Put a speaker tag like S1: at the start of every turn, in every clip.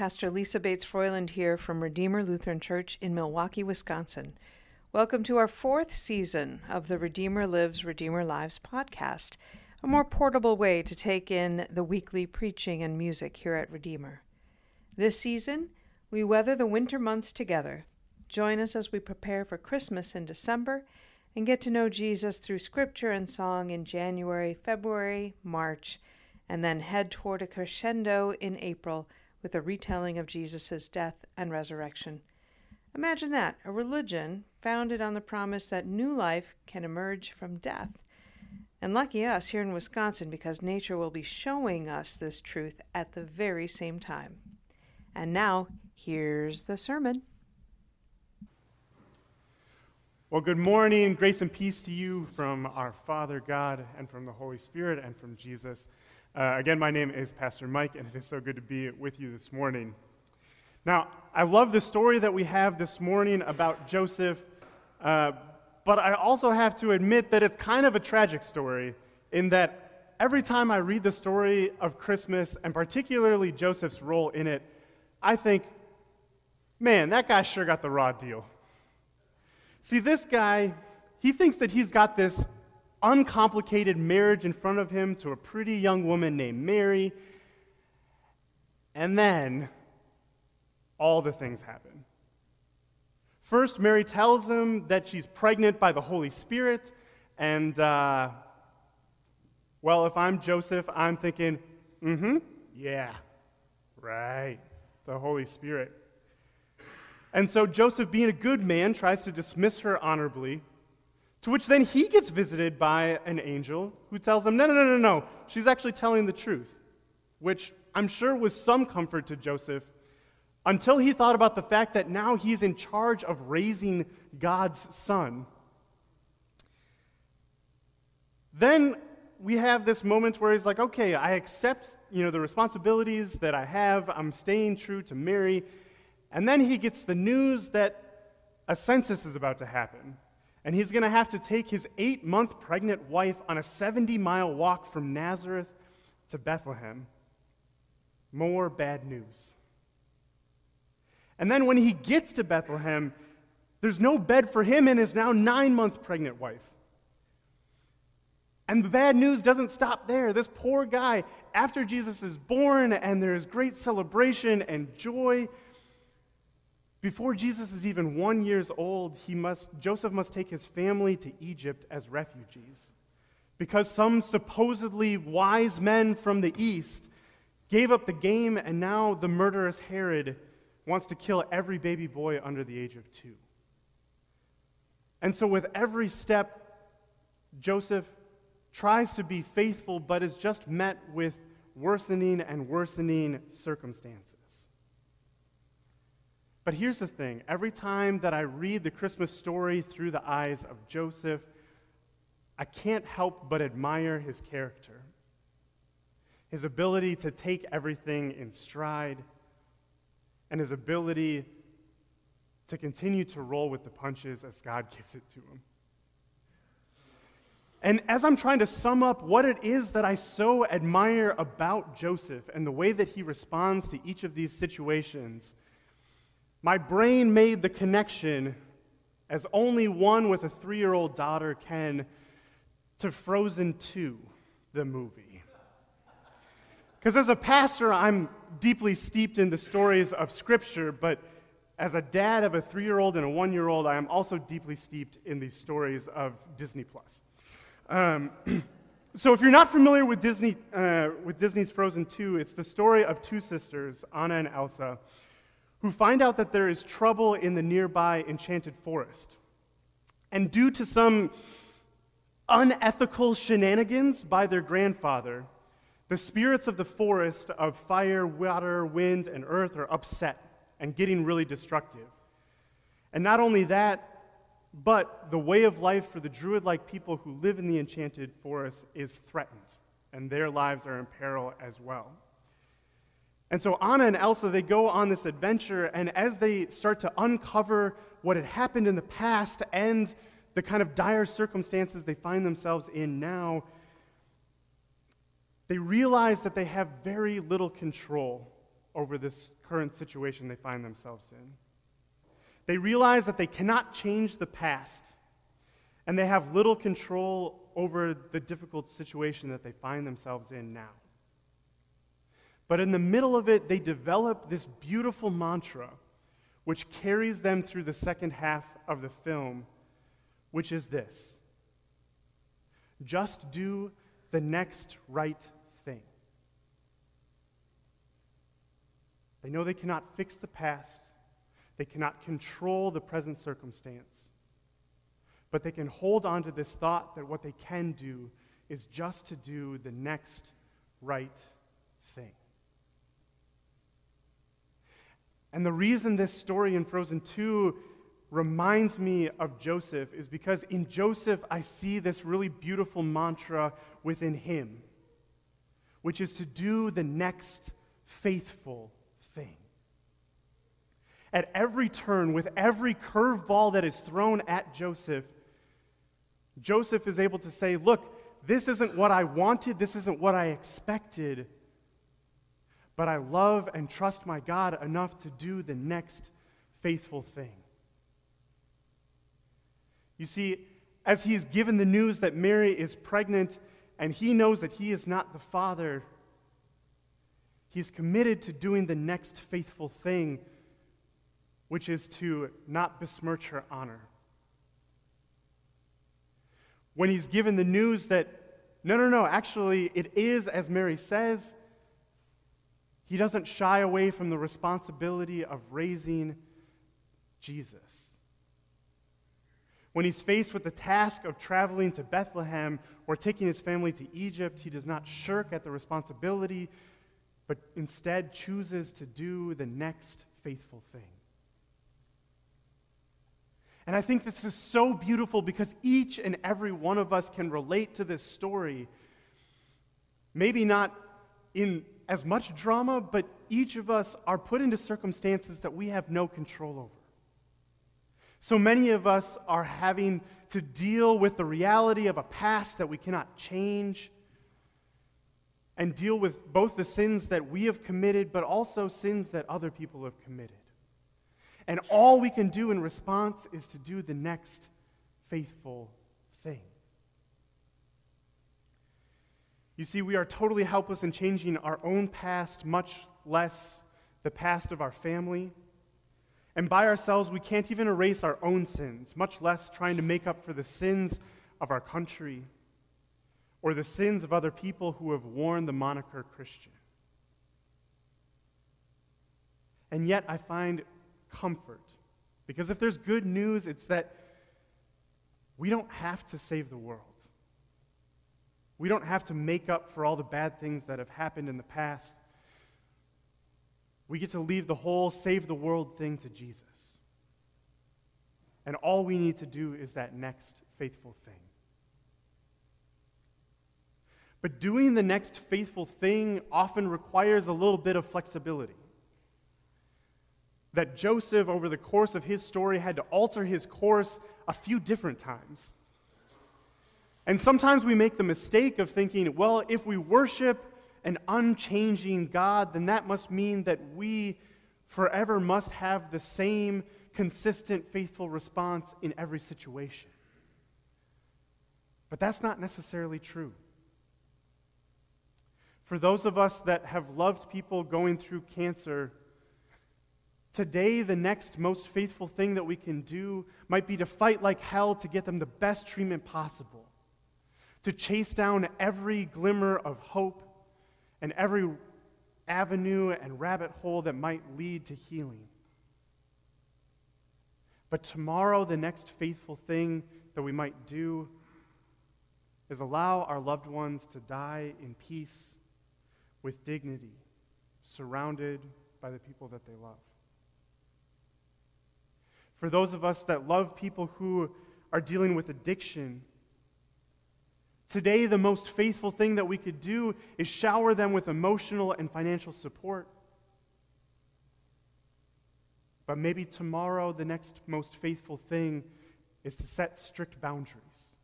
S1: Pastor Lisa Bates Froiland here from Redeemer Lutheran Church in Milwaukee, Wisconsin. Welcome to our fourth season of the Redeemer Lives, Redeemer Lives podcast, a more portable way to take in the weekly preaching and music here at Redeemer. This season, we weather the winter months together. Join us as we prepare for Christmas in December and get to know Jesus through scripture and song in January, February, March, and then head toward a crescendo in April with a retelling of Jesus' death and resurrection. Imagine that a religion founded on the promise that new life can emerge from death. And lucky us here in Wisconsin because nature will be showing us this truth at the very same time. And now, here's the sermon.
S2: Well, good morning. Grace and peace to you from our Father God and from the Holy Spirit and from Jesus. Uh, again, my name is Pastor Mike, and it is so good to be with you this morning. Now, I love the story that we have this morning about Joseph, uh, but I also have to admit that it's kind of a tragic story in that every time I read the story of Christmas, and particularly Joseph's role in it, I think, man, that guy sure got the raw deal. See, this guy, he thinks that he's got this uncomplicated marriage in front of him to a pretty young woman named Mary. And then all the things happen. First, Mary tells him that she's pregnant by the Holy Spirit. And, uh, well, if I'm Joseph, I'm thinking, mm hmm, yeah, right, the Holy Spirit. And so Joseph, being a good man, tries to dismiss her honorably to which then he gets visited by an angel who tells him, No, no, no, no, no. She's actually telling the truth, which I'm sure was some comfort to Joseph until he thought about the fact that now he's in charge of raising God's son. Then we have this moment where he's like, okay, I accept, you know, the responsibilities that I have. I'm staying true to Mary. And then he gets the news that a census is about to happen and he's going to have to take his eight month pregnant wife on a 70 mile walk from Nazareth to Bethlehem. More bad news. And then when he gets to Bethlehem, there's no bed for him and his now nine month pregnant wife. And the bad news doesn't stop there. This poor guy, after Jesus is born and there is great celebration and joy, before Jesus is even one years old, he must, Joseph must take his family to Egypt as refugees because some supposedly wise men from the east gave up the game, and now the murderous Herod wants to kill every baby boy under the age of two. And so, with every step, Joseph tries to be faithful, but is just met with worsening and worsening circumstances. But here's the thing every time that I read the Christmas story through the eyes of Joseph, I can't help but admire his character, his ability to take everything in stride, and his ability to continue to roll with the punches as God gives it to him. And as I'm trying to sum up what it is that I so admire about Joseph and the way that he responds to each of these situations, my brain made the connection, as only one with a three year old daughter can, to Frozen 2, the movie. Because as a pastor, I'm deeply steeped in the stories of Scripture, but as a dad of a three year old and a one year old, I am also deeply steeped in these stories of Disney Plus. Um, so, if you're not familiar with, Disney, uh, with Disney's Frozen 2, it's the story of two sisters, Anna and Elsa, who find out that there is trouble in the nearby enchanted forest. And due to some unethical shenanigans by their grandfather, the spirits of the forest of fire, water, wind, and earth are upset and getting really destructive. And not only that, but the way of life for the druid like people who live in the enchanted forest is threatened, and their lives are in peril as well. And so Anna and Elsa, they go on this adventure, and as they start to uncover what had happened in the past and the kind of dire circumstances they find themselves in now, they realize that they have very little control over this current situation they find themselves in. They realize that they cannot change the past, and they have little control over the difficult situation that they find themselves in now. But in the middle of it, they develop this beautiful mantra which carries them through the second half of the film, which is this just do the next right thing. They know they cannot fix the past, they cannot control the present circumstance, but they can hold on to this thought that what they can do is just to do the next right thing. And the reason this story in Frozen 2 reminds me of Joseph is because in Joseph I see this really beautiful mantra within him, which is to do the next faithful thing. At every turn, with every curveball that is thrown at Joseph, Joseph is able to say, Look, this isn't what I wanted, this isn't what I expected, but I love and trust my God enough to do the next faithful thing. You see, as he's given the news that Mary is pregnant and he knows that he is not the father, he's committed to doing the next faithful thing, which is to not besmirch her honor. When he's given the news that, no, no, no, actually, it is as Mary says, he doesn't shy away from the responsibility of raising Jesus when he's faced with the task of traveling to Bethlehem or taking his family to Egypt, he does not shirk at the responsibility, but instead chooses to do the next faithful thing. And I think this is so beautiful because each and every one of us can relate to this story. Maybe not in as much drama, but each of us are put into circumstances that we have no control over. So many of us are having to deal with the reality of a past that we cannot change and deal with both the sins that we have committed, but also sins that other people have committed. And all we can do in response is to do the next faithful thing. You see, we are totally helpless in changing our own past, much less the past of our family. And by ourselves, we can't even erase our own sins, much less trying to make up for the sins of our country or the sins of other people who have worn the moniker Christian. And yet, I find comfort because if there's good news, it's that we don't have to save the world. We don't have to make up for all the bad things that have happened in the past we get to leave the whole save the world thing to Jesus. And all we need to do is that next faithful thing. But doing the next faithful thing often requires a little bit of flexibility. That Joseph, over the course of his story, had to alter his course a few different times. And sometimes we make the mistake of thinking, well, if we worship an unchanging God, then that must mean that we forever must have the same consistent, faithful response in every situation. But that's not necessarily true. For those of us that have loved people going through cancer, today the next most faithful thing that we can do might be to fight like hell to get them the best treatment possible, to chase down every glimmer of hope and every avenue and rabbit hole that might lead to healing. But tomorrow, the next faithful thing that we might do is allow our loved ones to die in peace with dignity, surrounded by the people that they love. For those of us that love people who are dealing with addiction, Today, the most faithful thing that we could do is shower them with emotional and financial support. But maybe tomorrow, the next most faithful thing is to set strict boundaries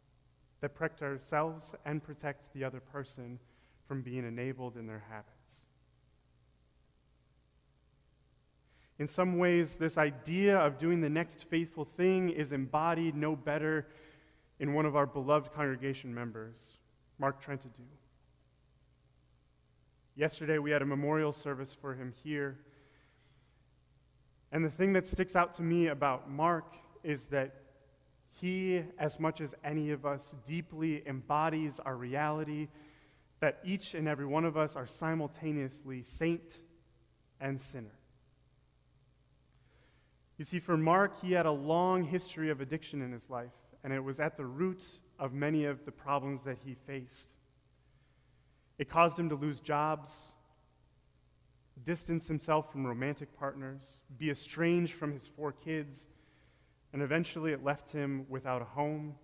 S2: that protect ourselves and protect the other person from being enabled in their habits. In some ways, this idea of doing the next faithful thing is embodied no better in one of our beloved congregation members, Mark Trentadue. Yesterday, we had a memorial service for him here. And the thing that sticks out to me about Mark is that he, as much as any of us, deeply embodies our reality that each and every one of us are simultaneously saint and sinner. You see, for Mark, he had a long history of addiction in his life, and it was at the root of many of the problems that he faced. It caused him to lose jobs, distance himself from romantic partners, be estranged from his four kids, and eventually it left him without a home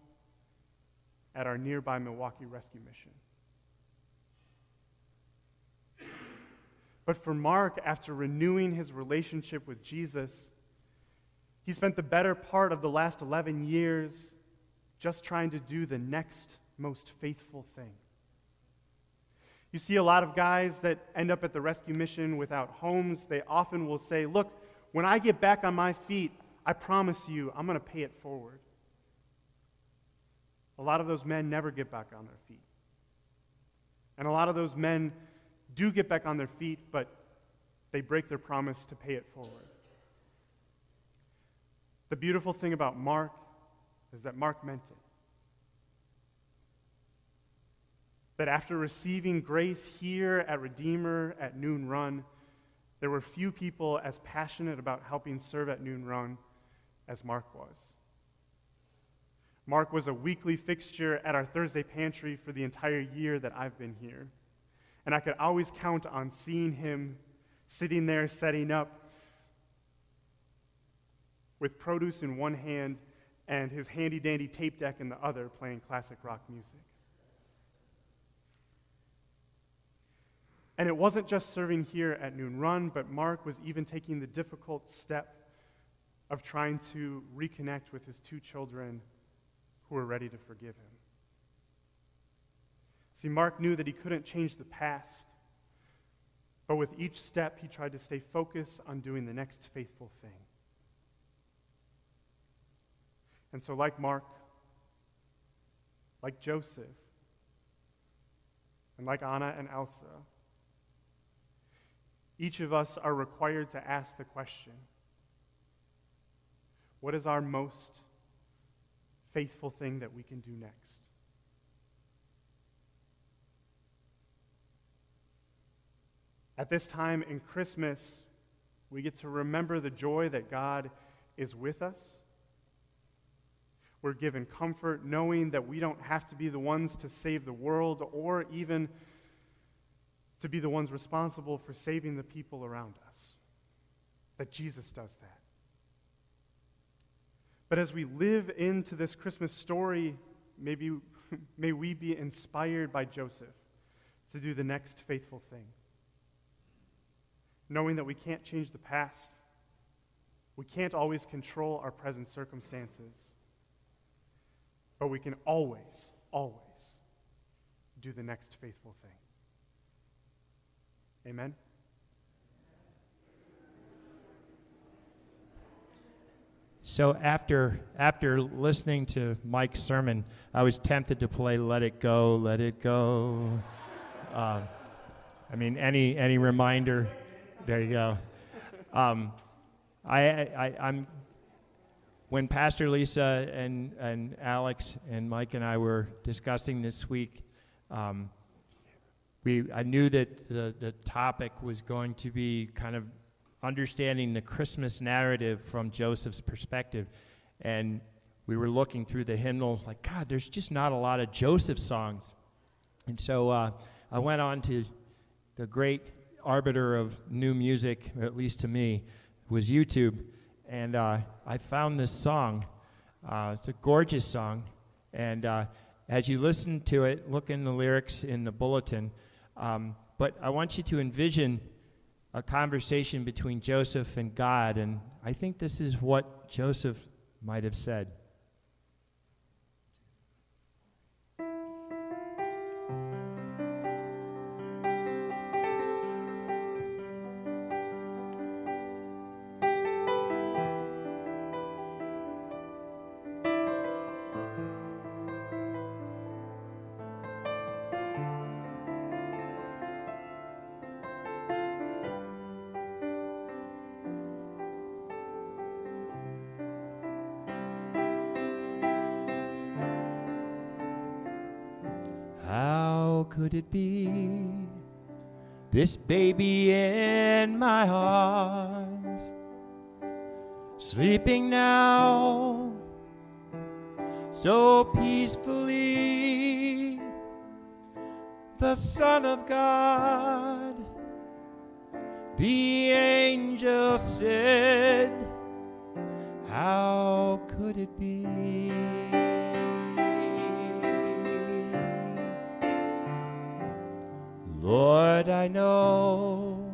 S2: at our nearby Milwaukee rescue mission. But for Mark, after renewing his relationship with Jesus, he spent the better part of the last 11 years just trying to do the next most faithful thing. You see a lot of guys that end up at the rescue mission without homes. They often will say, Look, when I get back on my feet, I promise you, I'm going to pay it forward. A lot of those men never get back on their feet. And a lot of those men do get back on their feet, but they break their promise to pay it forward. The beautiful thing about Mark is that Mark meant it. That after receiving grace here at Redeemer at Noon Run, there were few people as passionate about helping serve at Noon Run as Mark was. Mark was a weekly fixture at our Thursday pantry for the entire year that I've been here. And I could always count on seeing him sitting there setting up with produce in one hand and his handy dandy tape deck in the other, playing classic rock music. And it wasn't just serving here at Noon Run, but Mark was even taking the difficult step of trying to reconnect with his two children who were ready to forgive him. See, Mark knew that he couldn't change the past, but with each step, he tried to stay focused on doing the next faithful thing. And so, like Mark, like Joseph, and like Anna and Elsa, each of us are required to ask the question what is our most faithful thing that we can do next? At this time in Christmas, we get to remember the joy that God is with us we're given comfort knowing that we don't have to be the ones to save the world or even to be the ones responsible for saving the people around us. That Jesus does that. But as we live into this Christmas story, maybe may we be inspired by Joseph to do the next faithful thing. Knowing that we can't change the past, we can't always control our present circumstances. But we can always, always do the next faithful thing. Amen?
S3: So after after listening to Mike's sermon, I was tempted to play "Let It Go, Let It Go." Uh, I mean, any any reminder? There you go. Um, I, I I'm when Pastor Lisa and, and Alex and Mike and I were discussing this week, um, we, I knew that the, the topic was going to be kind of understanding the Christmas narrative from Joseph's perspective. And we were looking through the hymnals, like, God, there's just not a lot of Joseph songs. And so uh, I went on to the great arbiter of new music, at least to me, was YouTube and uh, I found this song. Uh, it's a gorgeous song, and uh, as you listen to it, look in the lyrics in the bulletin. Um, but I want you to envision a conversation between Joseph and God, and I think this is what Joseph might have said. This baby in my arms, sleeping now so peacefully. The Son of God, the angel said, How could it be? Lord, I know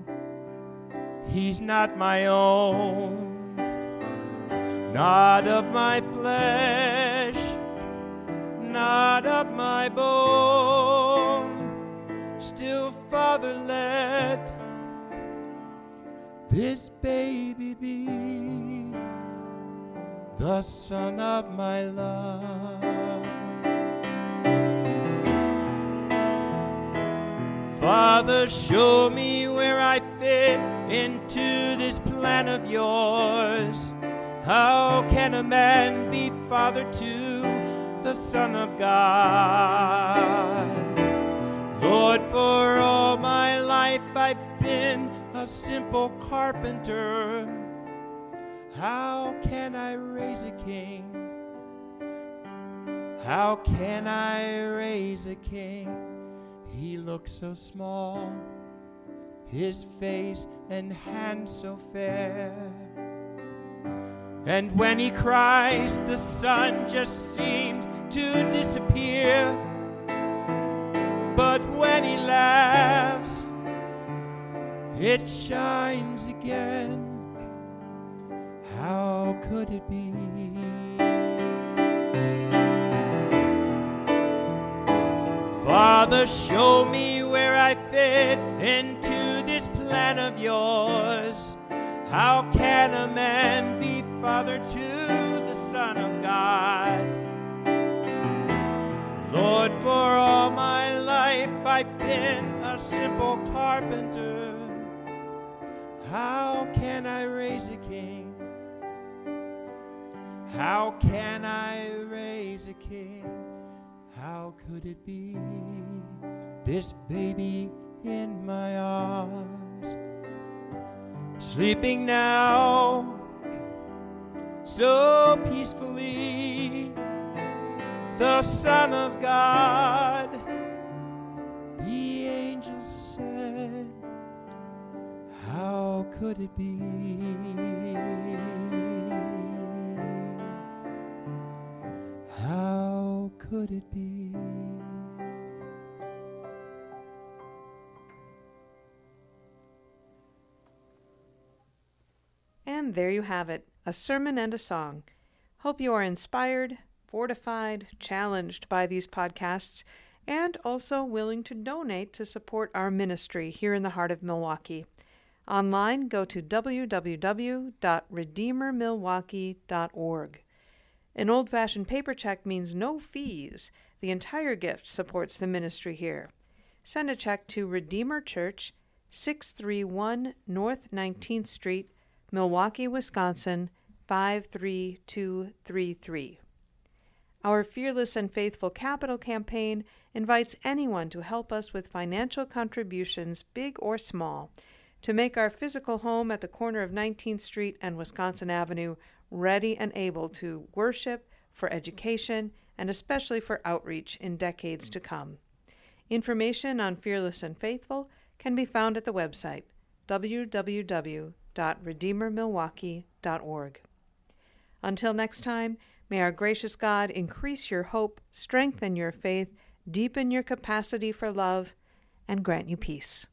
S3: he's not my own, not of my flesh, not of my bone, still, Father, let this baby be the son of my love. Father, show me where I fit into this plan of yours. How can a man be father to the Son of God? Lord, for all my life I've been a simple carpenter. How can I raise a king? How can I raise a king? He looks so small, his face and hands so fair. And when he cries, the sun just seems to disappear. But when he laughs, it shines again. How could it be? Father, show me where I fit into this plan of yours. How can a man be father to the Son of God? Lord, for all my life I've been a simple carpenter. How can I raise a king? How can I raise a king? How could it be this baby in my arms, sleeping now so peacefully? The Son of God, the angel said, How could it be? How could it be?
S1: And there you have it a sermon and a song. Hope you are inspired, fortified, challenged by these podcasts, and also willing to donate to support our ministry here in the heart of Milwaukee. Online, go to www.redeemermilwaukee.org. An old fashioned paper check means no fees. The entire gift supports the ministry here. Send a check to Redeemer Church, 631 North 19th Street, Milwaukee, Wisconsin 53233. Our Fearless and Faithful Capital campaign invites anyone to help us with financial contributions, big or small, to make our physical home at the corner of 19th Street and Wisconsin Avenue ready and able to worship, for education, and especially for outreach in decades to come. Information on Fearless and Faithful can be found at the website www.redeemermilwaukee.org. Until next time, may our gracious God increase your hope, strengthen your faith, deepen your capacity for love, and grant you peace.